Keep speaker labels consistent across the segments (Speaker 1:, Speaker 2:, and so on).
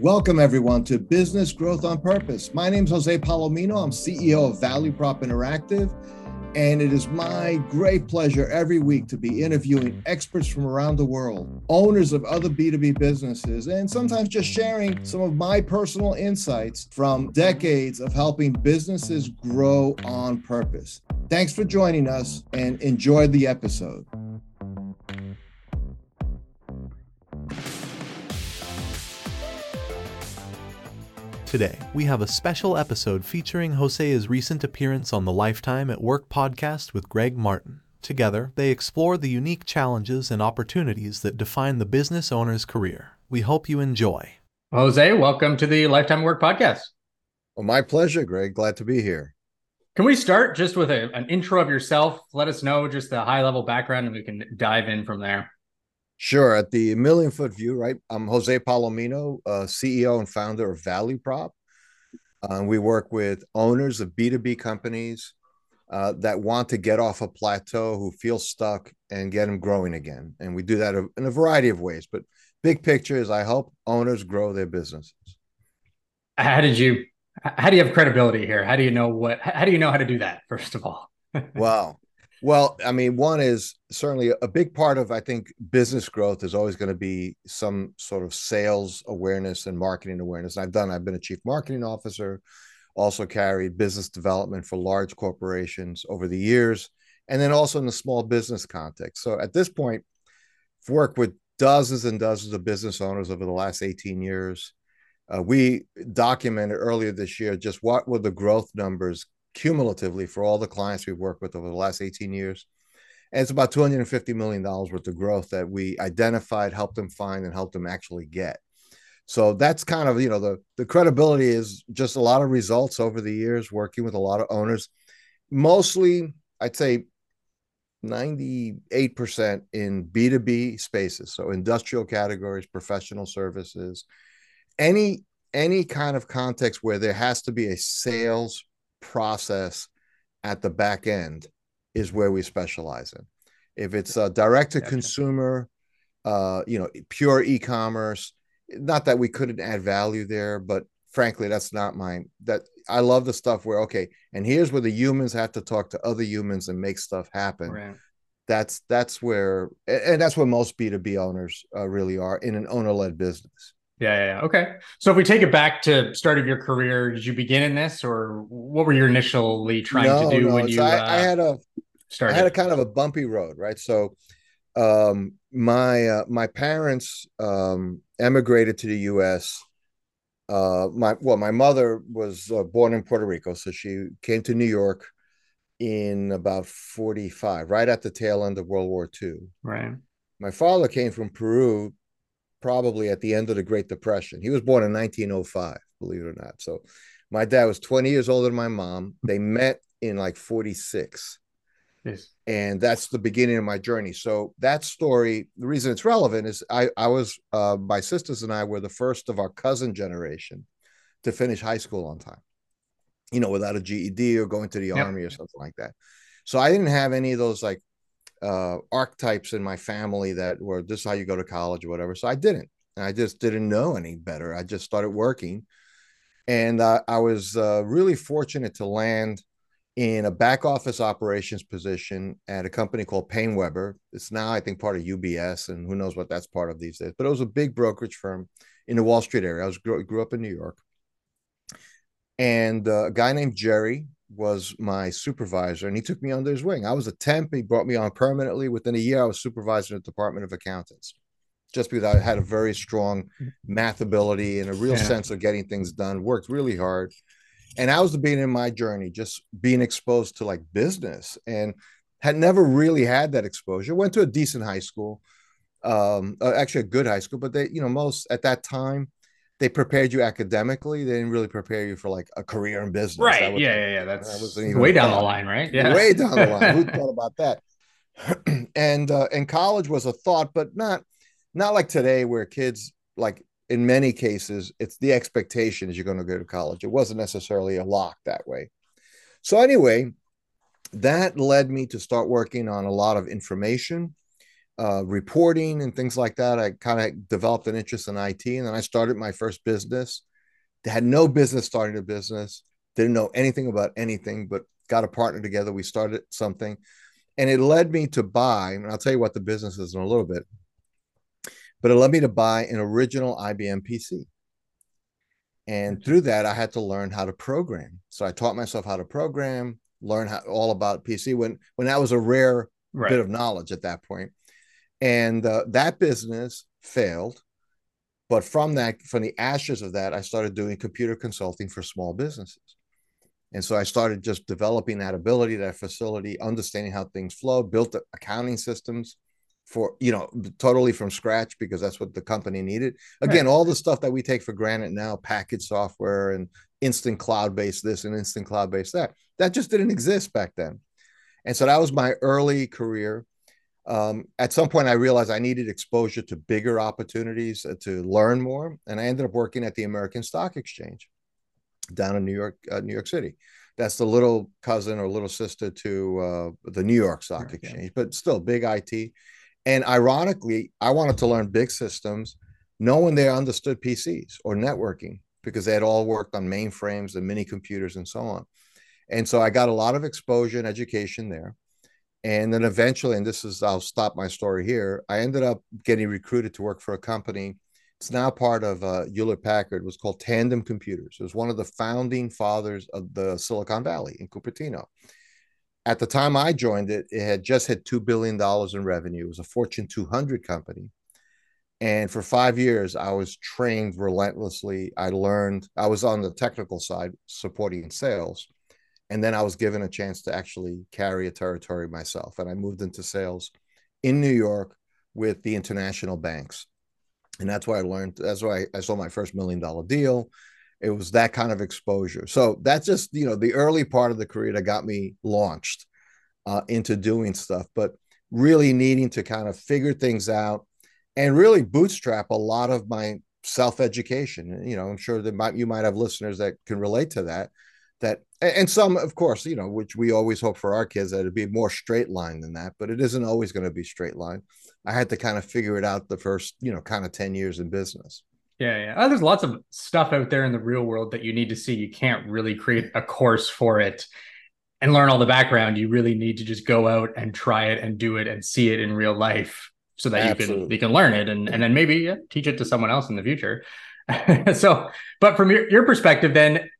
Speaker 1: Welcome, everyone, to Business Growth on Purpose. My name is Jose Palomino. I'm CEO of Value Prop Interactive. And it is my great pleasure every week to be interviewing experts from around the world, owners of other B2B businesses, and sometimes just sharing some of my personal insights from decades of helping businesses grow on purpose. Thanks for joining us and enjoy the episode.
Speaker 2: Today, we have a special episode featuring Jose's recent appearance on the Lifetime at Work podcast with Greg Martin. Together, they explore the unique challenges and opportunities that define the business owner's career. We hope you enjoy.
Speaker 3: Jose, welcome to the Lifetime at Work podcast.
Speaker 1: Well, my pleasure, Greg. Glad to be here.
Speaker 3: Can we start just with a, an intro of yourself? Let us know just the high level background and we can dive in from there.
Speaker 1: Sure. At the million foot view, right? I'm Jose Palomino, uh, CEO and founder of Value Prop. Uh, we work with owners of B2B companies uh, that want to get off a plateau, who feel stuck, and get them growing again. And we do that in a variety of ways. But big picture is I help owners grow their businesses.
Speaker 3: How did you? How do you have credibility here? How do you know what? How do you know how to do that? First of all.
Speaker 1: wow. Well, I mean, one is certainly a big part of, I think, business growth is always going to be some sort of sales awareness and marketing awareness. And I've done, I've been a chief marketing officer, also carried business development for large corporations over the years, and then also in the small business context. So at this point, I've worked with dozens and dozens of business owners over the last 18 years. Uh, we documented earlier this year just what were the growth numbers cumulatively for all the clients we've worked with over the last 18 years. And it's about $250 million worth of growth that we identified, helped them find, and helped them actually get. So that's kind of, you know, the, the credibility is just a lot of results over the years, working with a lot of owners, mostly, I'd say 98% in B2B spaces. So industrial categories, professional services, any any kind of context where there has to be a sales process at the back end is where we specialize in. If it's a direct to consumer, uh, you know, pure e-commerce, not that we couldn't add value there, but frankly, that's not mine. That I love the stuff where okay, and here's where the humans have to talk to other humans and make stuff happen. Right. That's that's where, and that's where most B two B owners uh, really are in an owner led business.
Speaker 3: Yeah, yeah, yeah, Okay. So if we take it back to start of your career, did you begin in this, or what were you initially trying no, to do no. when you?
Speaker 1: I, uh, I, had a started? I had a kind of a bumpy road, right? So, um, my uh, my parents um, emigrated to the U.S. Uh, my well, my mother was uh, born in Puerto Rico, so she came to New York in about forty five, right at the tail end of World War II.
Speaker 3: Right.
Speaker 1: My father came from Peru probably at the end of the Great Depression. He was born in 1905, believe it or not. So my dad was 20 years older than my mom. They met in like 46. Yes. And that's the beginning of my journey. So that story, the reason it's relevant is I, I was, uh, my sisters and I were the first of our cousin generation to finish high school on time, you know, without a GED or going to the yep. army or something like that. So I didn't have any of those like uh, archetypes in my family that were this is how you go to college or whatever. So I didn't. And I just didn't know any better. I just started working. And uh, I was uh, really fortunate to land in a back office operations position at a company called PaineWebber. It's now, I think, part of UBS, and who knows what that's part of these days. But it was a big brokerage firm in the Wall Street area. I was grew, grew up in New York. And uh, a guy named Jerry was my supervisor and he took me under his wing. I was a temp. He brought me on permanently. Within a year, I was supervising the Department of Accountants just because I had a very strong math ability and a real yeah. sense of getting things done, worked really hard. And I was the beginning of my journey, just being exposed to like business and had never really had that exposure. Went to a decent high school, um, uh, actually a good high school, but they, you know, most at that time, they prepared you academically. They didn't really prepare you for like a career in business.
Speaker 3: Right. Was, yeah, yeah, yeah. That's that way down the line, right? Yeah.
Speaker 1: Way down the line. Who thought about that? and uh, and college was a thought, but not not like today where kids like in many cases it's the expectation is you're going to go to college. It wasn't necessarily a lock that way. So anyway, that led me to start working on a lot of information uh, reporting and things like that. I kind of developed an interest in IT, and then I started my first business. They had no business starting a business, didn't know anything about anything, but got a partner together. We started something, and it led me to buy. And I'll tell you what the business is in a little bit, but it led me to buy an original IBM PC. And through that, I had to learn how to program. So I taught myself how to program, learn how, all about PC when when that was a rare right. bit of knowledge at that point. And uh, that business failed. But from that, from the ashes of that, I started doing computer consulting for small businesses. And so I started just developing that ability, that facility, understanding how things flow, built accounting systems for, you know, totally from scratch because that's what the company needed. Again, right. all the stuff that we take for granted now, package software and instant cloud based this and instant cloud based that, that just didn't exist back then. And so that was my early career. Um, at some point, I realized I needed exposure to bigger opportunities uh, to learn more, and I ended up working at the American Stock Exchange down in New York, uh, New York City. That's the little cousin or little sister to uh, the New York Stock. Exchange, but still big IT. And ironically, I wanted to learn big systems. No one there understood PCs or networking because they had all worked on mainframes and mini computers and so on. And so I got a lot of exposure and education there. And then eventually, and this is, I'll stop my story here. I ended up getting recruited to work for a company. It's now part of uh, Hewlett Packard. It was called Tandem Computers. It was one of the founding fathers of the Silicon Valley in Cupertino. At the time I joined it, it had just hit $2 billion in revenue. It was a Fortune 200 company. And for five years, I was trained relentlessly. I learned, I was on the technical side supporting sales and then I was given a chance to actually carry a territory myself. And I moved into sales in New York with the international banks. And that's why I learned, that's why I saw my first million dollar deal. It was that kind of exposure. So that's just, you know, the early part of the career that got me launched uh, into doing stuff, but really needing to kind of figure things out and really bootstrap a lot of my self education. You know, I'm sure that might, you might have listeners that can relate to that that and some of course you know which we always hope for our kids that it'd be more straight line than that but it isn't always going to be straight line. I had to kind of figure it out the first you know kind of 10 years in business.
Speaker 3: Yeah yeah. Oh, there's lots of stuff out there in the real world that you need to see. You can't really create a course for it and learn all the background. You really need to just go out and try it and do it and see it in real life so that Absolutely. you can you can learn it and and then maybe yeah, teach it to someone else in the future. So but from your, your perspective then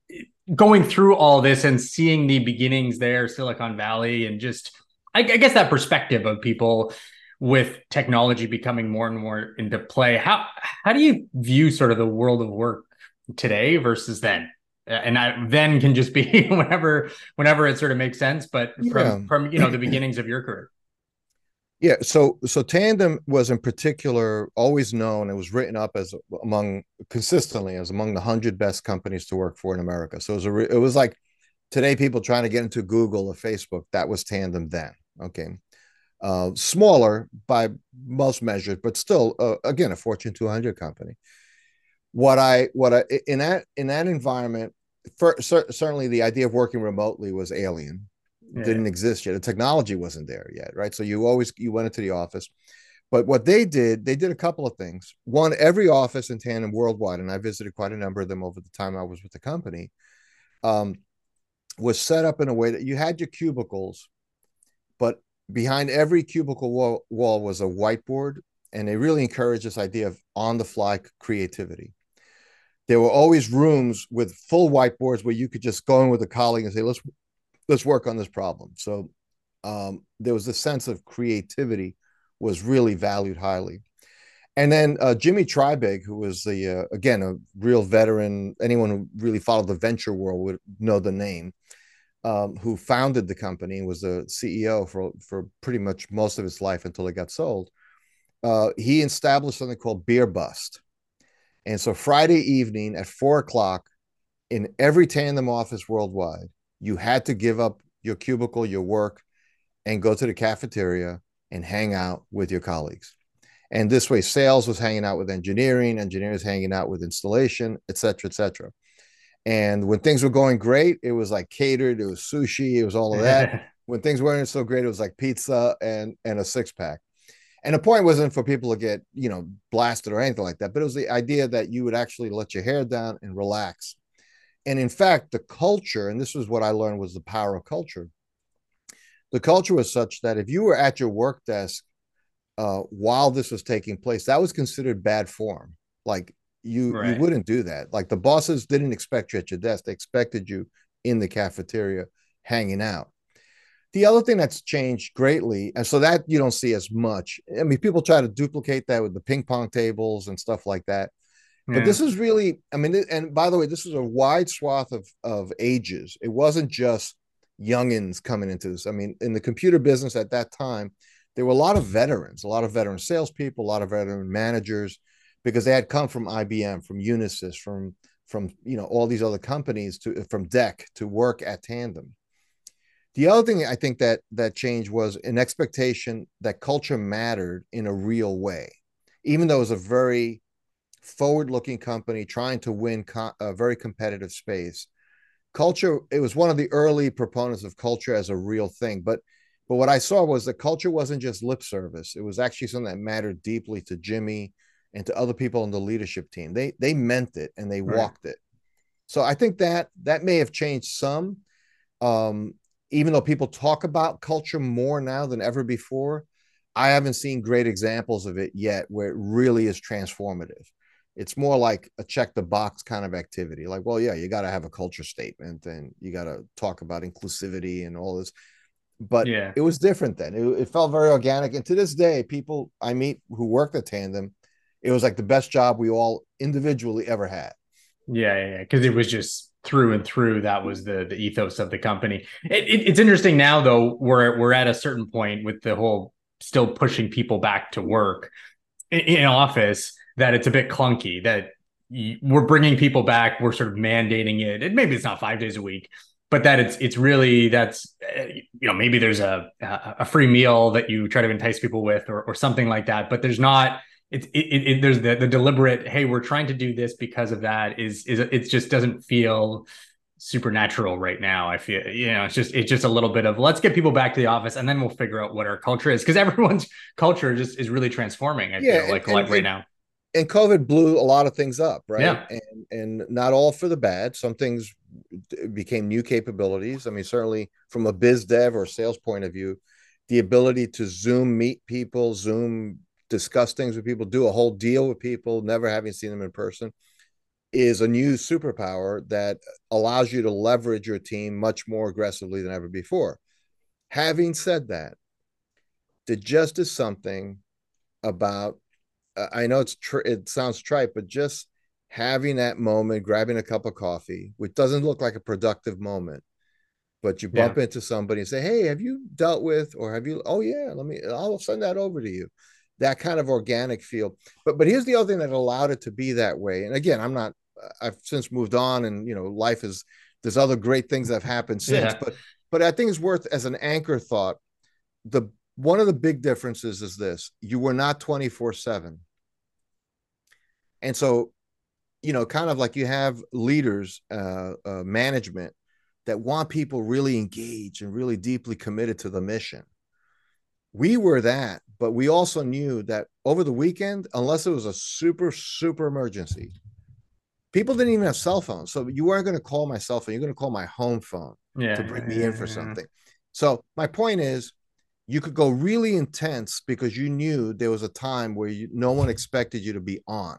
Speaker 3: going through all this and seeing the beginnings there, Silicon Valley, and just I, I, guess that perspective of people with technology becoming more and more into play. How how do you view sort of the world of work today versus then? Uh, and I, then can just be whenever whenever it sort of makes sense, but from yeah. from you know the beginnings of your career.
Speaker 1: Yeah, so so Tandem was in particular always known. It was written up as among consistently as among the hundred best companies to work for in America. So it was a, it was like today people trying to get into Google or Facebook. That was Tandem then. Okay, uh, smaller by most measures, but still uh, again a Fortune 200 company. What I what I in that in that environment, for, certainly the idea of working remotely was alien yeah. didn't exist yet. The technology wasn't there yet, right? So you always you went into the office. But what they did, they did a couple of things. One, every office in Tandem worldwide, and I visited quite a number of them over the time I was with the company, um, was set up in a way that you had your cubicles, but behind every cubicle wall, wall was a whiteboard, and they really encouraged this idea of on-the-fly creativity. There were always rooms with full whiteboards where you could just go in with a colleague and say, "Let's let's work on this problem. So um, there was a sense of creativity was really valued highly. And then uh, Jimmy Treybig, who was the uh, again a real veteran, anyone who really followed the venture world would know the name. Um, who founded the company was the CEO for for pretty much most of his life until it got sold. Uh, he established something called Beer Bust, and so Friday evening at four o'clock in every tandem office worldwide, you had to give up your cubicle, your work, and go to the cafeteria and hang out with your colleagues. And this way, sales was hanging out with engineering, engineers hanging out with installation, et cetera, et cetera. And when things were going great, it was like catered, it was sushi, it was all of that. when things weren't so great, it was like pizza and and a six pack. And the point wasn't for people to get, you know, blasted or anything like that, but it was the idea that you would actually let your hair down and relax. And in fact, the culture, and this was what I learned was the power of culture. The culture was such that if you were at your work desk uh, while this was taking place, that was considered bad form. Like you, right. you wouldn't do that. Like the bosses didn't expect you at your desk; they expected you in the cafeteria hanging out. The other thing that's changed greatly, and so that you don't see as much. I mean, people try to duplicate that with the ping pong tables and stuff like that. Yeah. But this is really, I mean, and by the way, this is a wide swath of of ages. It wasn't just youngins coming into this. I mean, in the computer business at that time, there were a lot of veterans, a lot of veteran salespeople, a lot of veteran managers, because they had come from IBM, from Unisys, from from you know all these other companies to from DEC to work at Tandem. The other thing I think that that changed was an expectation that culture mattered in a real way, even though it was a very forward-looking company trying to win co- a very competitive space. Culture, it was one of the early proponents of culture as a real thing, but but what I saw was that culture wasn't just lip service; it was actually something that mattered deeply to Jimmy and to other people in the leadership team. They they meant it and they right. walked it. So I think that that may have changed some. Um, even though people talk about culture more now than ever before, I haven't seen great examples of it yet where it really is transformative. It's more like a check the box kind of activity. Like, well, yeah, you got to have a culture statement and you got to talk about inclusivity and all this. But yeah. it was different then. It, it felt very organic. And to this day, people I meet who work at Tandem, it was like the best job we all individually ever had.
Speaker 3: Yeah, yeah, because it was just through and through that was the the ethos of the company. It, it, it's interesting now though we're we're at a certain point with the whole still pushing people back to work in, in office that it's a bit clunky that we're bringing people back we're sort of mandating it and maybe it's not five days a week but that it's it's really that's eh, you know maybe there's a a free meal that you try to entice people with or, or something like that but there's not it's it, it, there's the, the deliberate hey we're trying to do this because of that is is it just doesn't feel supernatural right now i feel you know it's just it's just a little bit of let's get people back to the office and then we'll figure out what our culture is because everyone's culture just is really transforming i yeah, feel like, and, like right now
Speaker 1: and covid blew a lot of things up right yeah. and and not all for the bad some things became new capabilities i mean certainly from a biz dev or sales point of view the ability to zoom meet people zoom discuss things with people, do a whole deal with people, never having seen them in person, is a new superpower that allows you to leverage your team much more aggressively than ever before. Having said that, there just is something about I know it's tr- it sounds trite, but just having that moment, grabbing a cup of coffee, which doesn't look like a productive moment, but you bump yeah. into somebody and say, "Hey, have you dealt with, or have you? Oh yeah, let me. I'll send that over to you." that kind of organic feel. But but here's the other thing that allowed it to be that way. And again, I'm not. I've since moved on, and you know, life is. There's other great things that have happened since, yeah. but but I think it's worth as an anchor thought. The one of the big differences is this: you were not 24 seven, and so you know, kind of like you have leaders, uh, uh, management that want people really engaged and really deeply committed to the mission we were that, but we also knew that over the weekend, unless it was a super, super emergency, people didn't even have cell phones. So you weren't going to call my cell phone. You're going to call my home phone yeah, to bring me in for something. So my point is, you could go really intense because you knew there was a time where you, no one expected you to be on.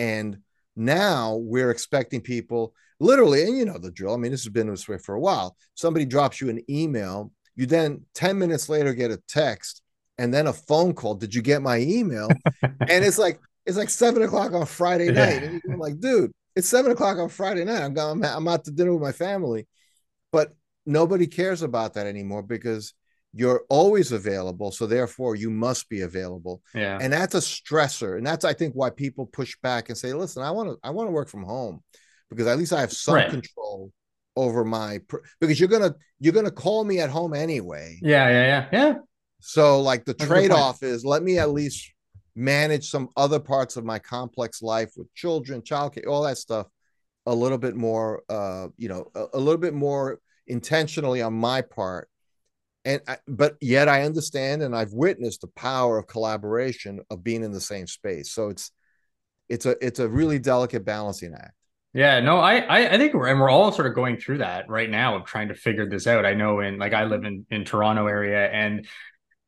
Speaker 1: And now we're expecting people literally, and you know the drill. I mean, this has been this way for a while. Somebody drops you an email you then 10 minutes later get a text and then a phone call. Did you get my email? and it's like, it's like seven o'clock on Friday night. And you're like, dude, it's seven o'clock on Friday night. I'm going, I'm out to dinner with my family. But nobody cares about that anymore because you're always available. So therefore you must be available.
Speaker 3: Yeah.
Speaker 1: And that's a stressor. And that's, I think, why people push back and say, listen, I want to, I want to work from home because at least I have some right. control over my because you're gonna you're gonna call me at home anyway.
Speaker 3: Yeah, yeah, yeah, yeah.
Speaker 1: So like the trade off is let me at least manage some other parts of my complex life with children, childcare, all that stuff a little bit more uh you know a, a little bit more intentionally on my part and I, but yet I understand and I've witnessed the power of collaboration of being in the same space. So it's it's a it's a really delicate balancing act.
Speaker 3: Yeah, no, I, I I think we're and we're all sort of going through that right now of trying to figure this out. I know in like I live in in Toronto area and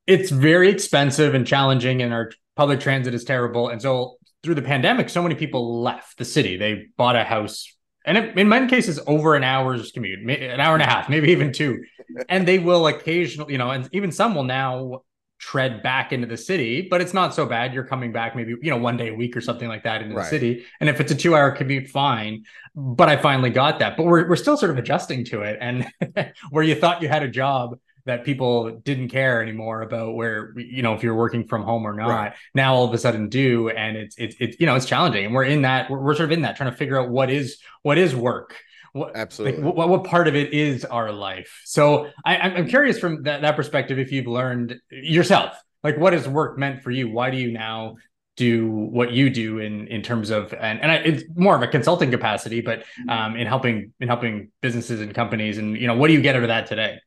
Speaker 3: it's very expensive and challenging and our public transit is terrible. And so through the pandemic, so many people left the city. They bought a house and in many cases over an hour's commute, an hour and a half, maybe even two. And they will occasionally, you know, and even some will now tread back into the city, but it's not so bad. You're coming back maybe, you know, one day a week or something like that into right. the city. And if it's a two hour commute, fine. But I finally got that. But we're, we're still sort of adjusting to it. And where you thought you had a job that people didn't care anymore about where you know if you're working from home or not. Right. now all of a sudden do and it's it's it's you know it's challenging and we're in that we're, we're, sort of in that trying to figure out what is what is work. What
Speaker 1: absolutely.
Speaker 3: like, what, what part of it is our life? So I, i'm curious from that, that perspective if you've learned yourself like what has work meant for you? Why do you now do what you do in in terms of and, and I, it's more of a consulting capacity but um in helping in helping businesses and companies and you know what do you get out of that today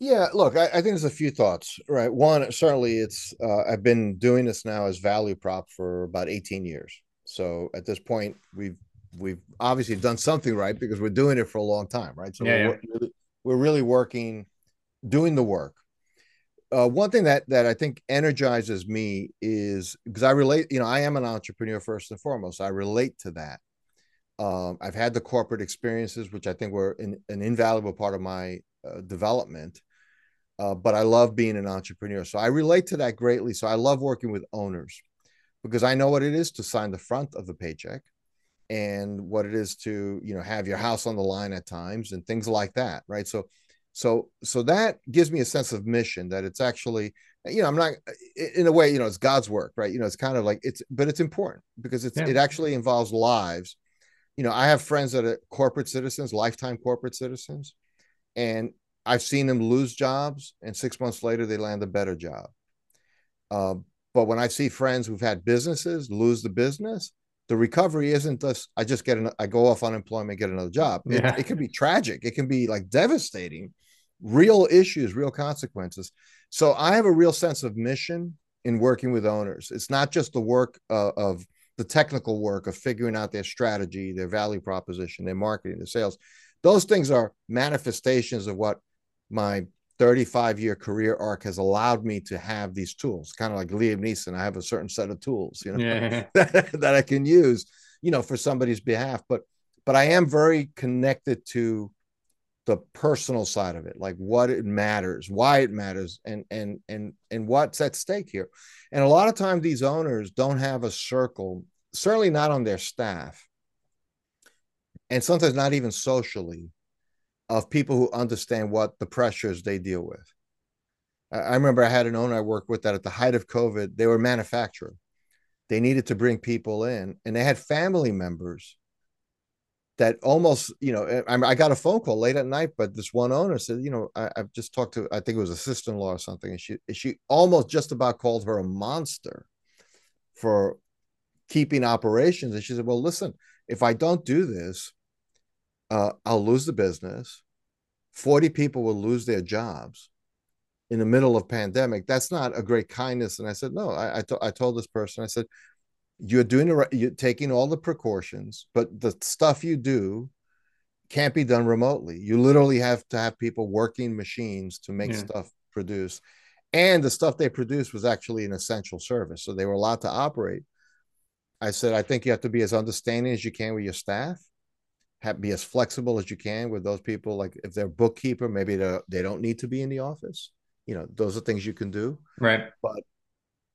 Speaker 1: yeah, look, I, I, think there's a few thoughts, right? One, certainly it's uh, I've been doing this now as value prop for about 18 years. So at this point, we've we've obviously done something right because we're doing it for a long time, right? So yeah, we're, yeah. Really, we're really working, doing the work. Uh, one thing that that I think energizes me is because I relate, you know, I am an entrepreneur first and foremost. I relate to that. Um, I've had the corporate experiences, which I think were an, an invaluable part of my uh, development uh, but I love being an entrepreneur. So I relate to that greatly. So I love working with owners because I know what it is to sign the front of the paycheck and what it is to you know have your house on the line at times and things like that right so so so that gives me a sense of mission that it's actually you know i'm not in a way you know it's god's work right you know it's kind of like it's but it's important because it's yeah. it actually involves lives you know i have friends that are corporate citizens lifetime corporate citizens and I've seen them lose jobs, and six months later they land a better job. Uh, but when I see friends who've had businesses lose the business, the recovery isn't just I just get an I go off unemployment, get another job. It, yeah. it can be tragic. It can be like devastating, real issues, real consequences. So I have a real sense of mission in working with owners. It's not just the work uh, of the technical work of figuring out their strategy, their value proposition, their marketing, their sales. Those things are manifestations of what my 35 year career arc has allowed me to have these tools, kind of like Liam Neeson. I have a certain set of tools, you know, yeah. that, I can use, you know, for somebody's behalf. But but I am very connected to the personal side of it, like what it matters, why it matters, and and and and what's at stake here. And a lot of times these owners don't have a circle, certainly not on their staff, and sometimes not even socially of people who understand what the pressures they deal with. I remember I had an owner I worked with that at the height of COVID, they were a manufacturer. They needed to bring people in, and they had family members that almost, you know, eh, I, I got a phone call late at night, but this one owner said, you know, I, have just talked to, I think it was a sister in law or something, and she she almost just about called her a monster for keeping operations. And she said, well, listen, if I don't do this, uh, I'll lose the business. 40 people will lose their jobs in the middle of pandemic. That's not a great kindness. And I said, no, I, I, to- I told this person, I said, you're doing the right, you're taking all the precautions, but the stuff you do can't be done remotely. You literally have to have people working machines to make yeah. stuff produce. And the stuff they produced was actually an essential service. So they were allowed to operate. I said, I think you have to be as understanding as you can with your staff have, be as flexible as you can with those people. Like if they're bookkeeper, maybe they they don't need to be in the office. You know, those are things you can do.
Speaker 3: Right.
Speaker 1: But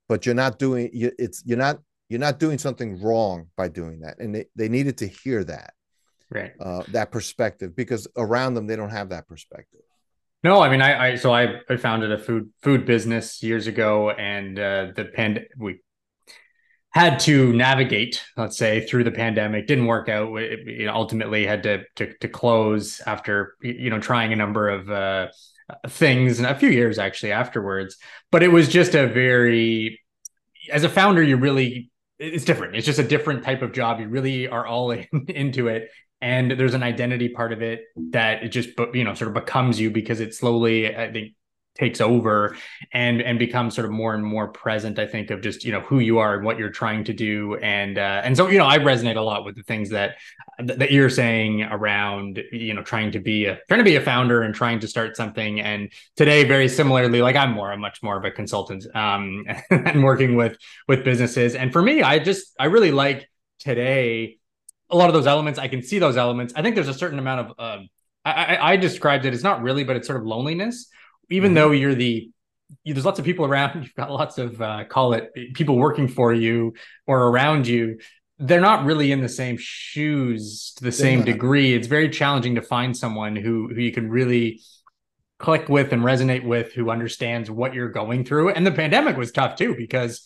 Speaker 1: but you're not doing you, it's you're not you're not doing something wrong by doing that, and they, they needed to hear that.
Speaker 3: Right.
Speaker 1: Uh, that perspective because around them they don't have that perspective.
Speaker 3: No, I mean, I, I so I, I founded a food food business years ago, and uh, the pand we had to navigate, let's say, through the pandemic. Didn't work out. It, know, ultimately had to, to, to close after you know trying a number of uh, things and a few years actually afterwards. But it was just a very, as a founder, you really it's different. It's just a different type of job. You really are all in, into it, and there's an identity part of it that it just you know sort of becomes you because it slowly i think takes over and and becomes sort of more and more present i think of just you know who you are and what you're trying to do. And uh, and so you know i resonate a lot with the things that that you're saying around you know trying to be a trying to be a founder and trying to start something. And today very similarly like i'm more i'm much more of a consultant um and working with with businesses. And for me i just i really like today a lot of those elements. I can see those elements. I think there's a certain amount of uh, I, I described it it's not really but it's sort of loneliness even mm-hmm. though you're the you, there's lots of people around you've got lots of uh, call it people working for you or around you they're not really in the same shoes to the same degree. It's very challenging to find someone who who you can really click with and resonate with who understands what you're going through. And the pandemic was tough too because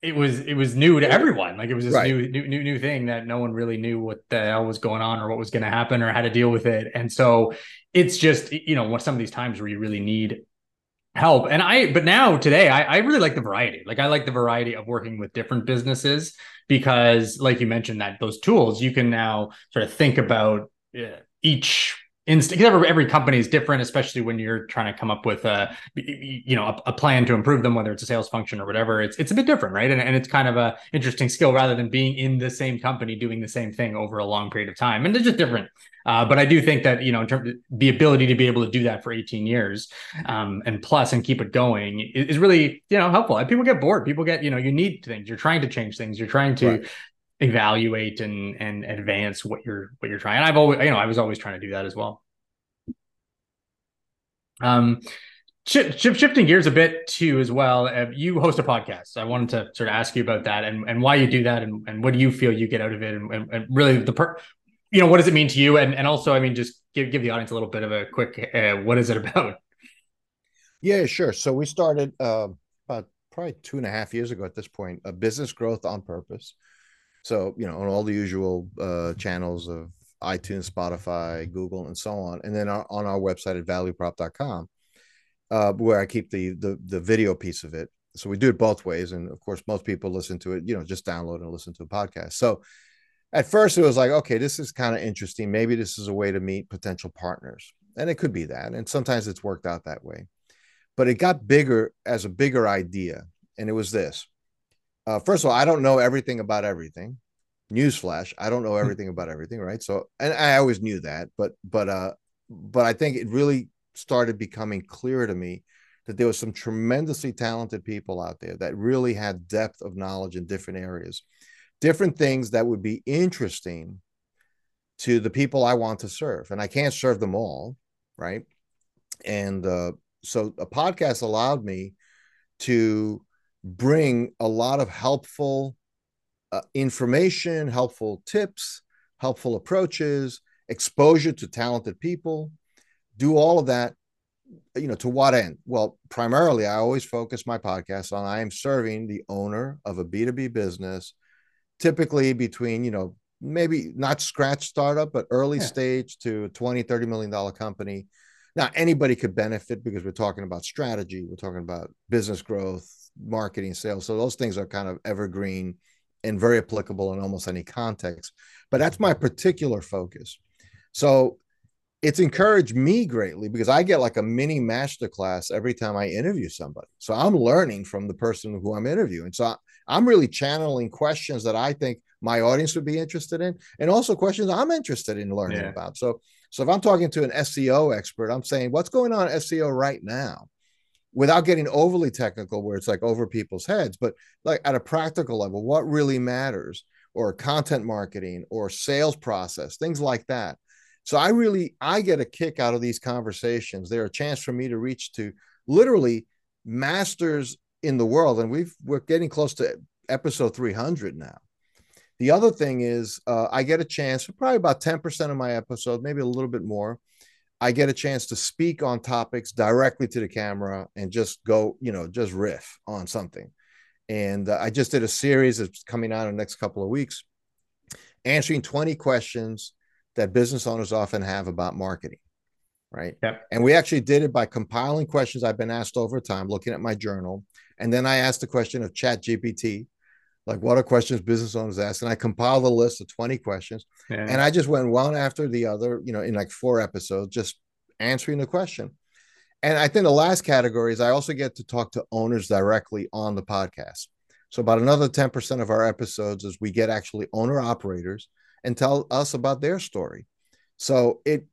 Speaker 3: it was it was new to everyone. Like it was this right. new, new new new thing that no one really knew what the hell was going on or what was going to happen or how to deal with it. And so it's just you know what some of these times where you really need help. And i but now today I, I really like the variety. Like i like the variety of working with different businesses because like you mentioned that those tools you can now sort of think about uh, each instinct every, every company is different especially when you're trying to come up with a you know a, a, plan to improve them whether it's a sales function or whatever it's it's a bit different right? And, and it's kind of a interesting skill rather than being in the same company doing the same thing over a long period of time. And they're just different. Uh, but i do think that you know in terms of the ability to be able to do that for 18 years um, and plus and keep it going is, is, really you know helpful. And people get bored. People get you know you need things. You're trying to change things. You're trying to right evaluate and and advance what you're what you're trying. And I've always you know I was always trying to do that as well. Um, sh- shifting gears a bit too as well. Uh, you host a podcast. I wanted to sort of ask you about that and and why you do that and and what do you feel you get out of it and, and, and really the per you know what does it mean to you and and also I mean just give give the audience a little bit of a quick uh, what is it about?
Speaker 1: Yeah, sure. So we started uh, about probably two and a half years ago at this point, a business growth on purpose. So, you know, on all the usual uh, channels of iTunes, Spotify, Google, and so on. And then on our website at valueprop.com, uh, where I keep the, the the video piece of it. So we do it both ways. And of course, most people listen to it, you know, just download and listen to a podcast. So at first it was like, okay, this is kind of interesting. Maybe this is a way to meet potential partners. And it could be that. And sometimes it's worked out that way. But it got bigger as a bigger idea. And it was this uh, first of all, I don't know everything about everything. Newsflash, I don't know hmm. everything about everything, right? So, and I always knew that, but but uh, but I think it really started becoming clear to me that there was some tremendously talented people out there that really had depth of knowledge in different areas, different things that would be interesting to the people I want to serve, and I can't serve them all, right? And uh, so, a podcast allowed me to bring a lot of helpful uh, information, helpful tips, helpful approaches, exposure to talented people, do all of that. You know, to what end? Well, primarily, I always focus my podcast on I am serving the owner of a B2B business, typically between, you know, maybe not scratch startup, but early yeah. stage to 20, 30 million dollar company. Now, anybody could benefit because we're talking about strategy, we're talking about business growth, marketing, sales. So those things are kind of evergreen and very applicable in almost any context. But that's my particular focus. So it's encouraged me greatly because I get like a mini masterclass every time I interview somebody. So I'm learning from the person who I'm interviewing. So I'm really channeling questions that I think my audience would be interested in, and also questions I'm interested in learning yeah. about. So, so if I'm talking to an SEO expert, I'm saying, what's going on SEO right now? Without getting overly technical where it's like over people's heads but like at a practical level what really matters or content marketing or sales process things like that. So i really i get a kick out of these conversations. They're a chance for me to reach to literally masters in the world and we've we're getting close to episode 300 now. The other thing is uh, i get a chance for probably about 10% of my episode maybe a little bit more I get a chance to speak on topics directly to the camera and just go, you know, just riff on something. And uh, I just did a series that's coming out in the next couple of weeks, answering 20 questions that business owners often have about marketing. Right.
Speaker 3: Yep.
Speaker 1: And we actually did it by compiling questions I've been asked over time, looking at my journal. And then I asked the question of Chat GPT like what are questions business owners ask? And i compiled a list of 20 questions
Speaker 3: Yeah.
Speaker 1: and i just went one after the other you know in like four episodes just answering the question. And i think the last category is i also get to talk to owners directly on the podcast. So about another 10% of our episodes is we get actually owner operators and tell us about their story. So it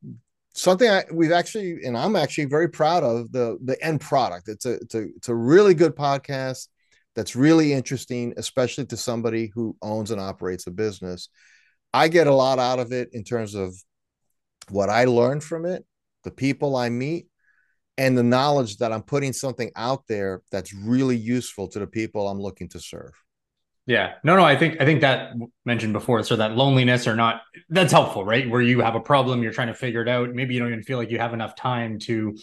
Speaker 1: something I, we've actually and i'm actually very proud of the the end product. It's a it's a, it's a really good podcast that's really interesting, especially to somebody who owns and operates a business. I get a lot out of it in terms of what I learn from it, the people I meet, and the knowledge that I'm putting something out there that's really useful to the people I'm looking to serve.
Speaker 3: Yeah. No, no, I think I think that mentioned before, so that loneliness or not that's helpful, right? Where you have a problem, you're trying to figure it out. Maybe you don't even feel like you have enough time to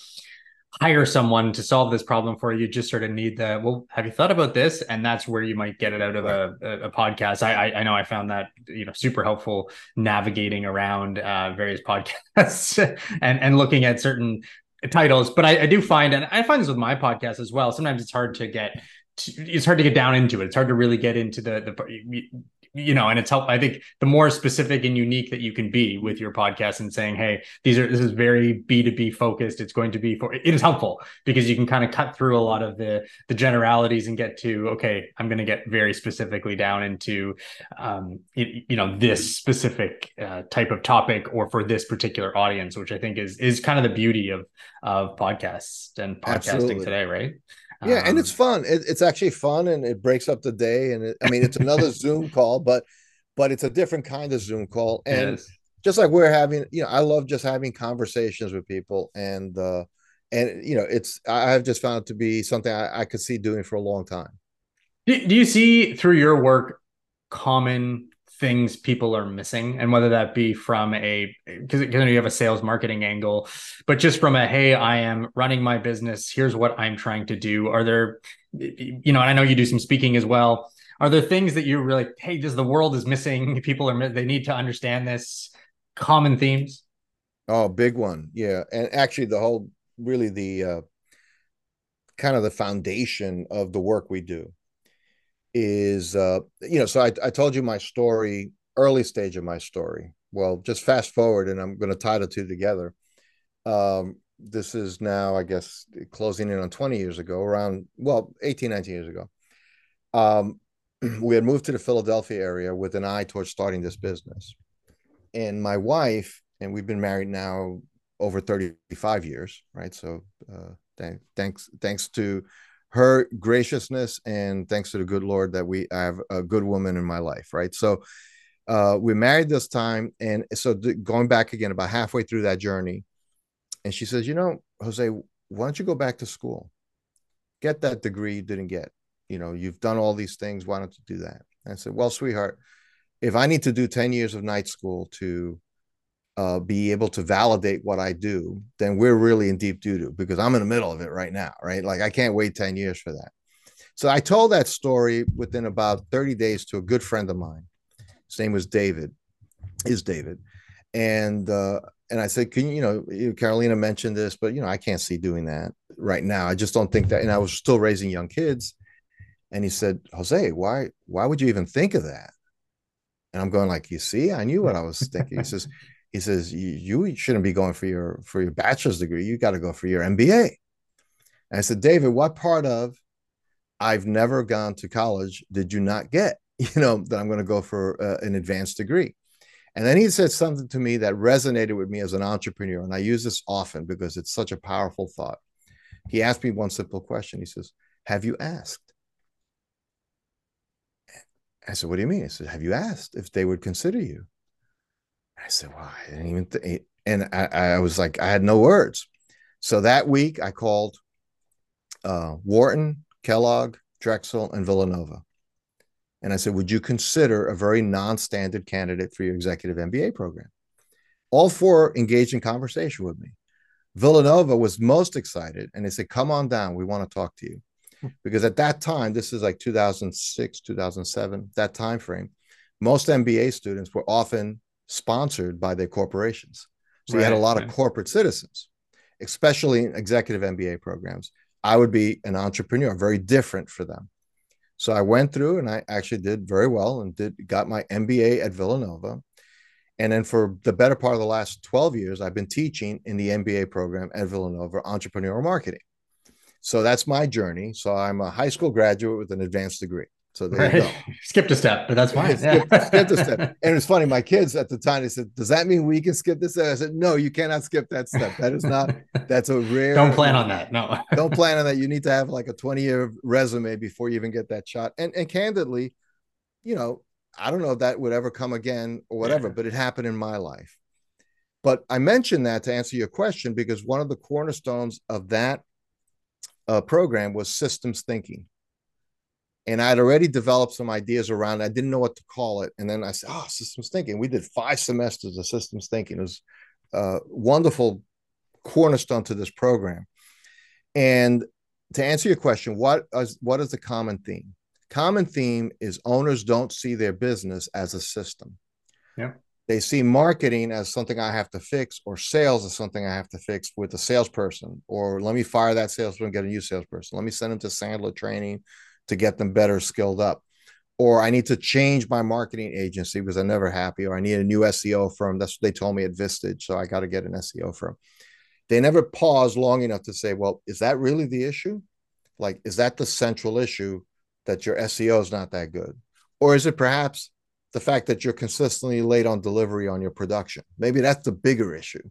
Speaker 3: hire someone to solve this problem for you. Just sort of need the well, have you thought about this? And that's where you might get it out of a, a, podcast. I, I, I know I found that you know super helpful navigating around uh, various podcasts and and looking at certain titles. But I, I do find, and I find this with my podcast as well. Sometimes it's hard to get it's hard to get down into it. It's hard to really get into the the you know, and it's help. I think the more specific and unique that you can be with your podcast and saying, "Hey, these are this is very B two B focused. It's going to be for." It is helpful because you can kind of cut through a lot of the the generalities and get to okay, I'm going to get very specifically down into, um, you, you know, this specific uh, type of topic or for this particular audience, which I think is is kind of the beauty of of podcasts and podcasting Absolutely. today, right?
Speaker 1: Yeah, um, and it's um, fun. It, it's actually fun, and it breaks up the day. And it, I mean, it's another Zoom call, but but it's a different kind of Zoom call. And yes. just like we're having, you know, I love just having conversations with people, and uh, and you know, it's I've just found it to be something I, I could see doing for a long time.
Speaker 3: Do, do you see through your work common things people are missing and whether that be from a because you have a sales marketing angle but just from a hey i am running my business. Here's what i'm trying to do. Are there you know and i know you do some speaking as well. Are there things that you're really hey just the world is missing. People are they need to understand this. Common themes?
Speaker 1: Oh big one. Yeah and actually the whole really the uh kind of the foundation of the work we do is uh you know so I, I told you my story early stage of my story. Well just fast forward and i'm going to tie the two together. Um this is now i guess closing in on 20 years ago around well 18 19 years ago. Um we had moved to the philadelphia area with an eye towards starting this business. And my wife and we've been married now over 35 years right? So uh th- thanks thanks to her graciousness and thanks to the good lord that we have a good woman in my life right? So uh we married this time and so th- going back again about halfway through that journey and she says you know jose why don't you go back to school? Get that degree you didn't get. You know you've done all these things. Why don't you do that? And i said well sweetheart if i need to do 10 years of night school to uh, be able to validate what I do, then we're really in deep doo doo because I'm in the middle of it right now, right? Like I can't wait 10 years for that. So I told that story within about 30 days to a good friend of mine. His name was David, is David. And, uh, and I said, can you, you know, Carolina mentioned this, but you know, I can't see doing that right now. I just don't think that. And I was still raising young kids. And he said, Jose, why, why would you even think of that? And I'm going like, you see, I knew what I was thinking. He says, he says you, shouldn't be going for your for your bachelor's degree. You got to go for your mba and i said david what part of i've never gone to college did you not get you know that i'm going to go for uh, an advanced degree? And then he said something to me that resonated with me as an entrepreneur and i use this often because it's such a powerful thought. He asked me one simple question. He says have you asked? I said, What do you mean? He said, Have you asked if they would consider you? I said, well, I didn't even think. And I, I was like, I had no words. So that week I called uh, Wharton, Kellogg, Drexel, and Villanova. And I said, Would you consider a very non standard candidate for your executive MBA program? All four engaged in conversation with me. Villanova was most excited and they said, Come on down. We want to talk to you. Because at that time, this is like 2006, 2007, that time frame, most MBA students were often sponsored by their corporations. So right, you had a lot right. of corporate citizens, especially in executive MBA programs. I would be an entrepreneur, very different for them. So I went through and I actually did very well and did got my MBA at Villanova. And then for the better part of the last 12 years, I've been teaching in the MBA program at Villanova, entrepreneurial marketing. So that's my journey. So I'm a high school graduate with an advanced degree. So there right. you go.
Speaker 3: Skipped a step, but that's fine.
Speaker 1: skipped, skipped a step. And it's funny, my kids at the time they said, Does that mean we can skip this? I said, No, you cannot skip that step. That is not that's a rare
Speaker 3: don't plan on that. No.
Speaker 1: don't plan on that. You need to have like a 20-year resume before you even get that shot. And and candidly, you know, I don't know if that would ever come again or whatever, yeah. but it happened in my life. But I mentioned that to answer your question because one of the cornerstones of that uh, program was systems thinking and I'd already developed some ideas around it. I didn't know what to call it. And then I said, oh, systems thinking. We did five semesters of systems thinking. It was a wonderful cornerstone to this program. And to answer your question, what is what is the common theme? Common theme is owners don't see their business as a system.
Speaker 3: Yeah.
Speaker 1: They see marketing as something I have to fix, or sales as something I have to fix with a salesperson, or let me fire that salesperson get a new salesperson. Let me send them to Sandler training to get them better skilled up or I need to change my marketing agency because I'm never happy, or I need a new SEO firm. That's what they told me at Vistage. So I got to get an SEO firm. They never pause long enough to say, well, is that really the issue? Like, is that the central issue that your SEO is not that good? Or is it perhaps the fact that you're consistently late on delivery on your production? Maybe that's the bigger issue.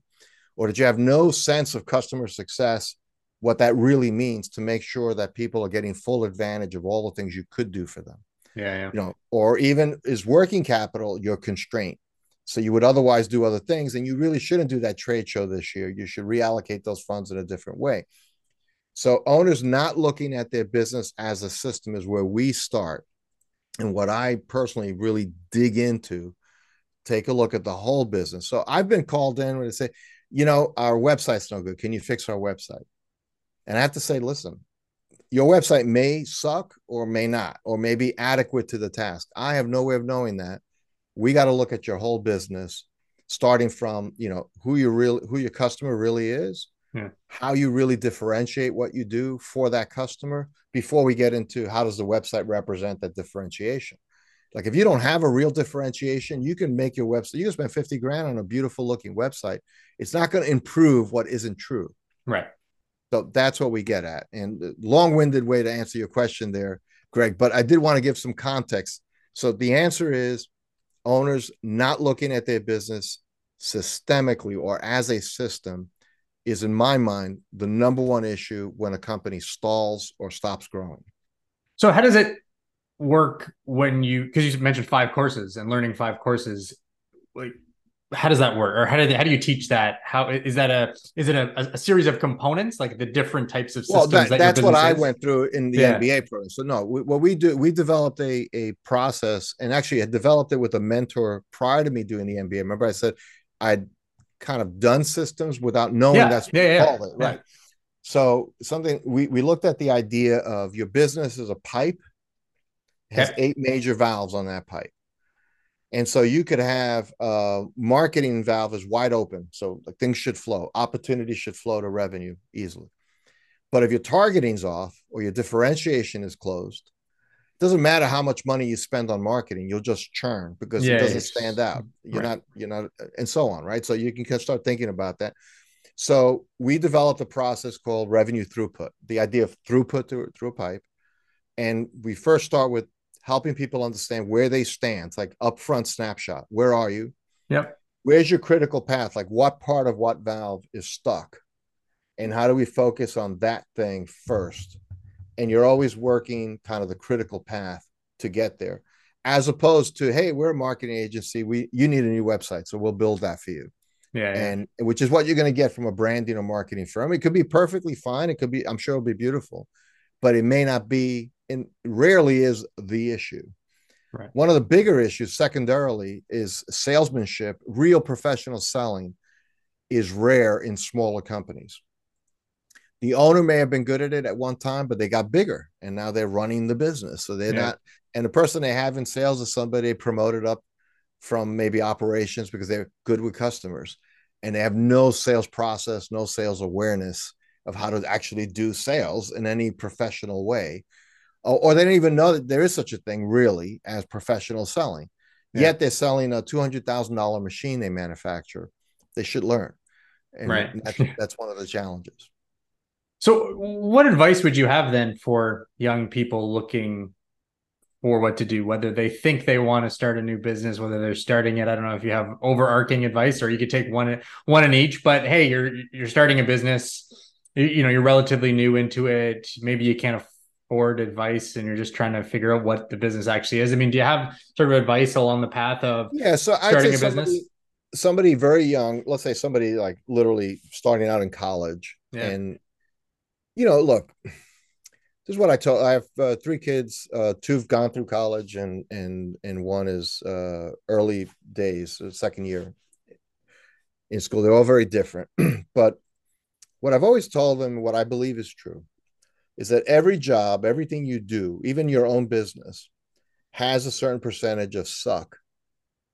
Speaker 1: Or did you have no sense of customer success what that really means to make sure that people are getting full advantage of all the things you could do for them.
Speaker 3: Yeah, yeah.
Speaker 1: You know, or even is working capital your constraint? So you would otherwise do other things, and you really shouldn't do that trade show this year. You should reallocate those funds in a different way. So owners not looking at their business as a system is where we start. And what I personally really dig into, take a look at the whole business. So I've been called in to say, you know, our website's no good. Can you fix our website? And I have to say, listen, your website may suck or may not, or may be adequate to the task. I have no way of knowing that. We got to look at your whole business, starting from you know who your real who your customer really is,
Speaker 3: yeah.
Speaker 1: how you really differentiate what you do for that customer before we get into how does the website represent that differentiation. Like if you don't have a real differentiation, you can make your website. You can spend fifty grand on a beautiful looking website. It's not going to improve what isn't true.
Speaker 3: Right.
Speaker 1: So that's what we get at. And uh, long-winded way to answer your question there, Greg. But I did want to give some context. So the answer is owners not looking at their business systemically or as a system is in my mind the number one issue when a company stalls or stops growing.
Speaker 3: So how does it work when you because you mentioned five courses and learning five courses like how does that work? Or how do they, how do you teach that? How is that a is it a, a series of components like the different types of systems
Speaker 1: well that,
Speaker 3: that
Speaker 1: that's what i went through in the yeah. mba program so no we, what we do we developed a, a process and actually had developed it with a mentor prior to me doing the mba remember i said i'd kind of done systems without knowing
Speaker 3: yeah.
Speaker 1: that's what
Speaker 3: yeah.
Speaker 1: call it right? So something we, we looked at the idea of your business is a pipe has eight major valves on that pipe and so you could have a marketing valve is wide open. So like things should flow, opportunity should flow to revenue easily. But if your targeting's off or your differentiation is closed, it doesn't matter how much money you spend on marketing, you'll just churn because yeah, it doesn't stand out. You're right. not, you're not, uh, and so on, right? So you can start thinking about that. So we developed a process called revenue throughput, the idea of throughput through, through a pipe. And we first start with helping people understand where they stand, like upfront snapshot. Where are you?
Speaker 3: Yep.
Speaker 1: Where's your critical path? Like what part of what valve is stuck? And how do we focus on that thing first? And you're always working kind of the critical path to get there, as opposed to, hey, we're a marketing agency. We you need a new website, so we'll build that for you.
Speaker 3: Yeah, yeah.
Speaker 1: and which is what you're going to get from a branding or marketing firm. It could be perfectly fine. It could be, I'm sure it'll be beautiful, but it may not be and rarely is the issue.
Speaker 3: Right.
Speaker 1: One of the bigger issues, secondarily, is salesmanship. Real professional selling is rare in smaller companies. The owner may have been good at it at one time, but they got bigger and now they're running the business. So they're yeah. not, and the person they have in sales is somebody promoted up from maybe operations because they're good with customers and they have no sales process, no sales awareness of how to actually do sales in any professional way or, or they don't even know that there is such a thing really as professional selling. Yeah. Yet they're selling a two hundred thousand dollar machine they manufacture. They should learn, and
Speaker 3: right.
Speaker 1: that's, that's one of the challenges.
Speaker 3: So, what advice would you have then for young people looking for what to do, whether they think they want to start a new business, whether they're starting it. I don't know if you have overarching advice or you could take one one in each, but hey, you're you're starting a business, you, know, you're relatively new into it. Maybe you can't afford advice and you're just trying to figure out what the business actually is. I mean, do you have sort of advice along the path of
Speaker 1: yeah, so starting a business? Somebody, somebody very young, let's say somebody like literally starting out in college yeah. and you know, look, this is what I told. I have uh, three kids. Uh, two have gone through college, and and and one is uh, early days, uh, second year in school. They're all very different, but what I've always told them, what I believe is true, is that every job, everything you do, even your own business, has a certain percentage of suck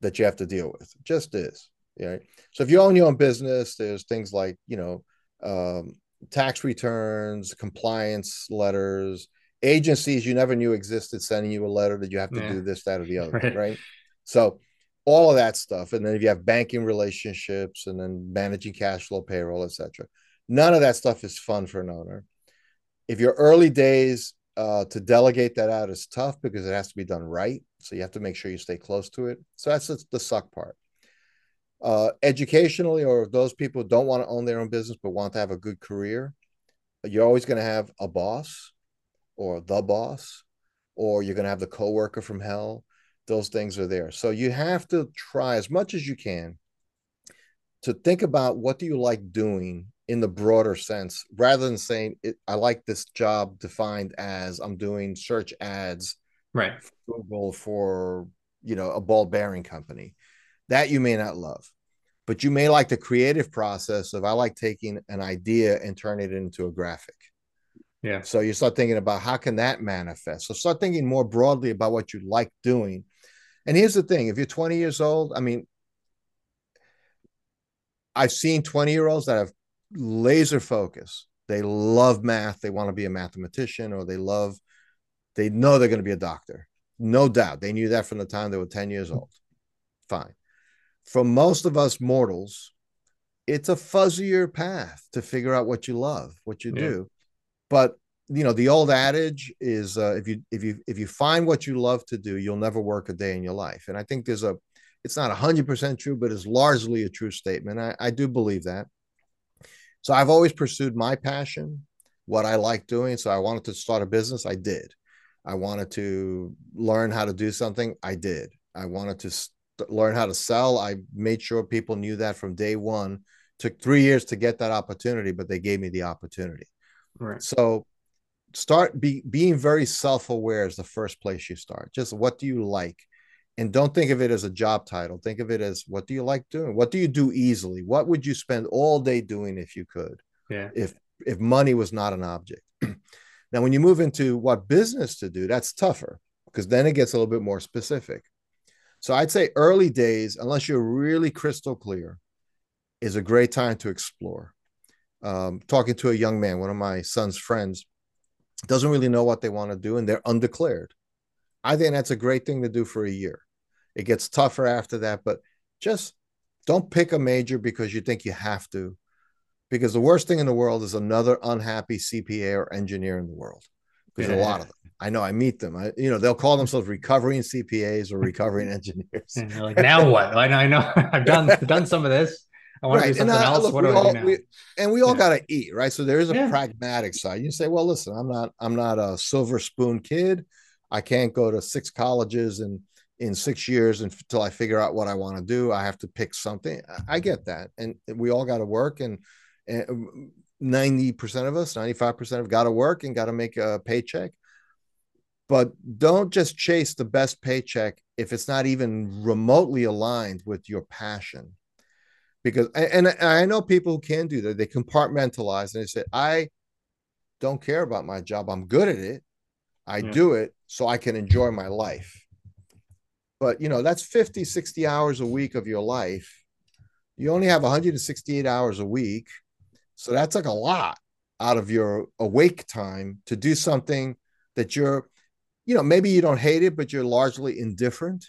Speaker 1: that you have to deal with. It just is. Right. So if you own your own business, there's things like you know. Um, tax returns, compliance letters, agencies you never knew existed sending you a letter that you have to yeah. do this, that, or the other, right. right? So all of that stuff. And then if you have banking relationships and then managing cash flow, payroll, etc. None of that stuff is fun for an owner. If your early days uh, to delegate that out is tough because it has to be done right. So you have to make sure you stay close to it. So that's the suck part uh, educationally, or those people who don't want to own their own business but want to have a good career, you're always going to have a boss or the boss, or you're going to have the coworker from hell. Those things are there. So you have to try as much as you can to think about what do you like doing in the broader sense rather than saying i like this job defined as i'm doing search ads
Speaker 3: right
Speaker 1: for google for you know a ball bearing company that you may not love but you may like the creative process of I like taking an idea and turning it into a graphic.
Speaker 3: Yeah.
Speaker 1: So you start thinking about how can that manifest. So start thinking more broadly about what you like doing. And here's the thing: if you're 20 years old, I mean, I've seen 20 year olds that have laser focus. They love math. They want to be a mathematician, or they love, they know they're going to be a doctor. No doubt. They knew that from the time they were 10 years old. Fine for most of us mortals, it's a fuzzier path to figure out what you love, what you yeah. do. But you know, the old adage is uh, if you if you if you find what you love to do, you'll never work a day in your life. And I think there's a it's not 100% true, but it's largely a true statement. I, I do believe that. So I've always pursued my passion, what I like doing. So I wanted to start a business. I did. I wanted to learn how to do something. I did. I wanted to learn how to sell. I made sure people knew that from day one. Took three years to get that opportunity, but they gave me the opportunity.
Speaker 3: Right.
Speaker 1: So start be, being very self-aware is the first place you start. Just what do you like? And don't think of it as a job title. Think of it as what do you like doing? What do you do easily? What would you spend all day doing if you could?
Speaker 3: Yeah.
Speaker 1: If if money was not an object. now, when you move into what business to do, that's tougher because then it gets a little bit more specific. So I'd say early days, unless you're really crystal clear, is a great time to explore. Um, talking to a young man, one of my son's friends, doesn't really know what they want to do and they're undeclared. I think that's a great thing to do for a year. It gets tougher after that, but just don't pick a major because you think you have to. Because the worst thing in the world is another unhappy CPA or engineer in the world. Because yeah. a lot of them. I know I meet them. I, you know, they'll call themselves recovering CPAs or recovering engineers.
Speaker 3: And like, now what? I know, I know. I've done done some of this. I want right. to do something and, uh, else. Look, what do I do now? We,
Speaker 1: and we all yeah. got to eat, right? So there is a yeah. pragmatic side. You say, well, listen, I'm not, I'm not a silver spoon kid. I can't go to six colleges and in six years until I figure out what I want to do. I have to pick something. I get mm-hmm. that, and we all got to work. And, and uh, 90% of us, 95% have got to work and got to make a paycheck but don't just chase the best paycheck if it's not even remotely aligned with your passion because and, i know people who can do that they compartmentalize and they say i don't care about my job i'm good at it i yeah. do it so i can enjoy my life but you know that's 50 60 hours a week of your life you only have 168 hours a week so that's like a lot out of your awake time to do something that you're you know, maybe you don't hate it, but you're largely indifferent.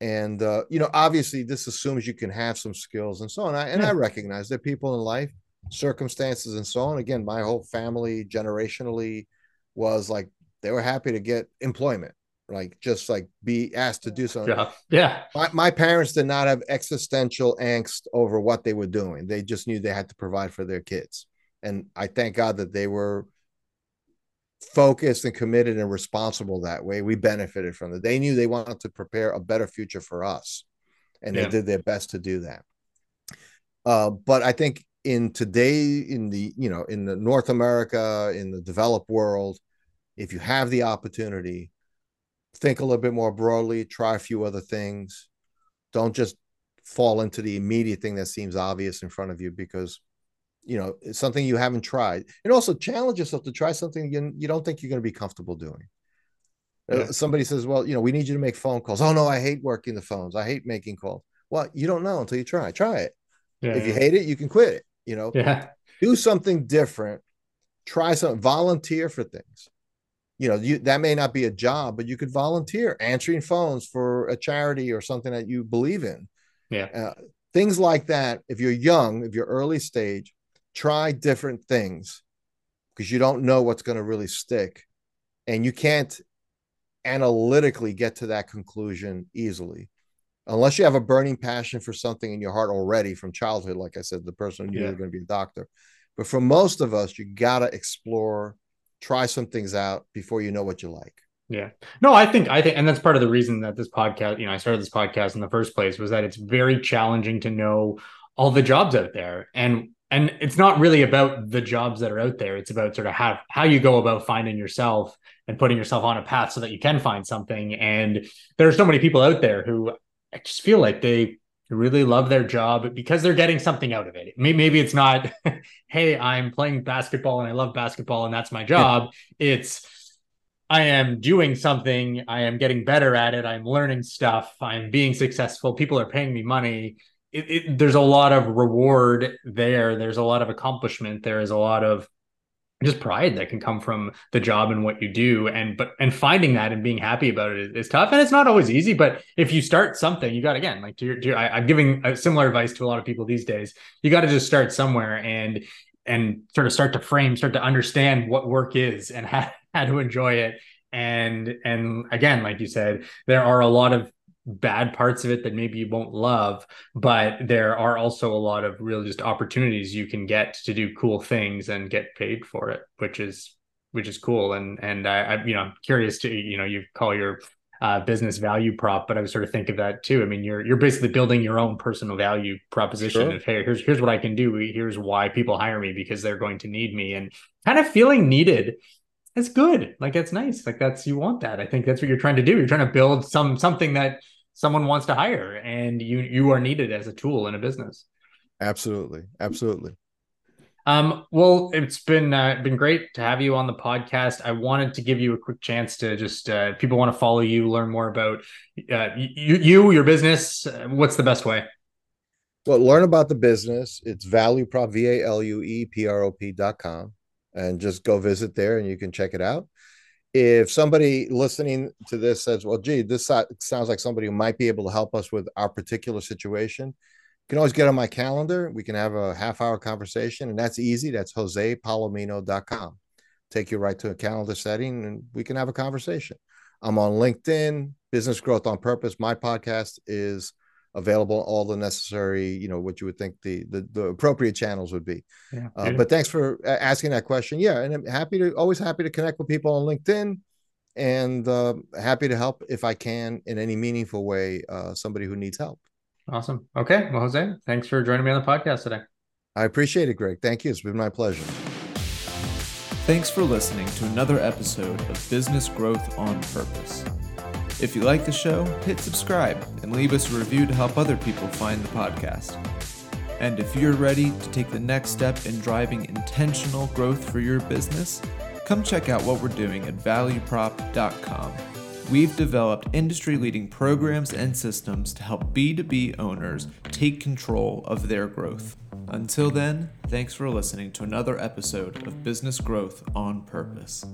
Speaker 1: And uh, you know, obviously, this assumes you can have some skills and so on. I, and yeah. I recognize that people in life, circumstances, and so on. Again, my whole family, generationally, was like they were happy to get employment, like just like be asked to do something.
Speaker 3: Yeah, yeah.
Speaker 1: My, my parents did not have existential angst over what they were doing. They just knew they had to provide for their kids, and I thank God that they were focused and committed and responsible that way. We benefited from it. They knew they wanted to prepare a better future for us, and yeah. they did their best to do that. Uh, but I think in today, in the you know, in the North America, in the developed world, if you have the opportunity, think a little bit more broadly. Try a few other things. Don't just fall into the immediate thing that seems obvious in front of you because you know it's something you haven't tried. And also challenge yourself to try something you, you don't think you're going to be comfortable doing. Uh, yeah. uh, somebody says well you know we need you to make phone calls. Oh no i hate working the phones. I hate making calls. Well you don't know until you try. Try it. Yeah, if you hate it you can quit it you know?
Speaker 3: Yeah.
Speaker 1: Do something different. Try something volunteer for things you know you that may not be a job but you could volunteer answering phones for a charity or something that you believe in.
Speaker 3: Yeah. Uh,
Speaker 1: things like that if you're young if you're early stage try different things because you don't know what's going to really stick and you can't analytically get to that conclusion easily unless you have a burning passion for something in your heart already from childhood like i said the person knew yeah. you were going to be a doctor. But for most of us you got to explore try some things out before you know what you like
Speaker 3: yeah. No, I think I think and that's part of the reason that this podcast, you know, I started this podcast in the first place was that it's very challenging to know all the jobs out there. And and it's not really about the jobs that are out there it's about sort of how how you go about finding yourself and putting yourself on a path so that you can find something and there are so many people out there who i just feel like they really love their job because they're getting something out of it maybe it's not hey i'm playing basketball and i love basketball and that's my job it's I am doing something. I am getting better at it. I'm learning stuff. I'm being successful. People are paying me money it, it, there's a lot of reward there. There's a lot of accomplishment. There is a lot of just pride that can come from the job and what you do. And but and finding that and being happy about it is, tough. And it's not always easy but if you start something you got again like to your, to your, I, am giving a similar advice to a lot of people these days. You got to just start somewhere and and sort of start to frame start to understand what work is and how, how to enjoy it. And and again like you said there are a lot of bad parts of it that maybe you won't love but there are also a lot of real just opportunities you can get to do cool things and get paid for it which is which is cool. And and I, I you know I'm curious to you know you call your uh, business value prop but I was sort of think of that too. I mean you're you're basically building your own personal value proposition sure. of hey here's here's what I can do. Here's why people hire me because they're going to need me. And kind of feeling needed it's good like it's nice like that's you want that i think that's what you're trying to do you're trying to build some something that someone wants to hire and you you are needed as a tool in a business
Speaker 1: absolutely absolutely
Speaker 3: um, well, it's been uh, been great to have you on the podcast. I wanted to give you a quick chance to just uh, people want to follow you, learn more about uh, you, you, your business. Uh, what's the best way?
Speaker 1: Well, learn about the business. It's value prop v a l u e p r o p dot com, and just go visit there, and you can check it out if somebody listening to this says, well, gee, this sounds like somebody who might be able to help us with our particular situation, you can always get on my calendar. We can have a half hour conversation, and that's easy. That's josepalomino.com. Take you right to a calendar setting, and we can have a conversation. I'm on LinkedIn, Business Growth on Purpose. My podcast is available all the necessary you know what you would think the the, the appropriate channels would be. Yeah, uh, but thanks for asking that question. Yeah and i'm happy to always happy to connect with people on linkedin and uh, happy to help if i can in any meaningful way uh, somebody who needs help.
Speaker 3: Awesome. Okay. Well jose thanks for joining me on the podcast today.
Speaker 1: I appreciate it greg. Thank you. It's been my pleasure.
Speaker 2: Thanks for listening to another episode of business growth on purpose if you like the show, hit subscribe and leave us a review to help other people find the podcast. And if you're ready to take the next step in driving intentional growth for your business, come check out what we're doing at valueprop.com. We've developed industry leading programs and systems to help B2B owners take control of their growth. Until then, thanks for listening to another episode of Business Growth on Purpose.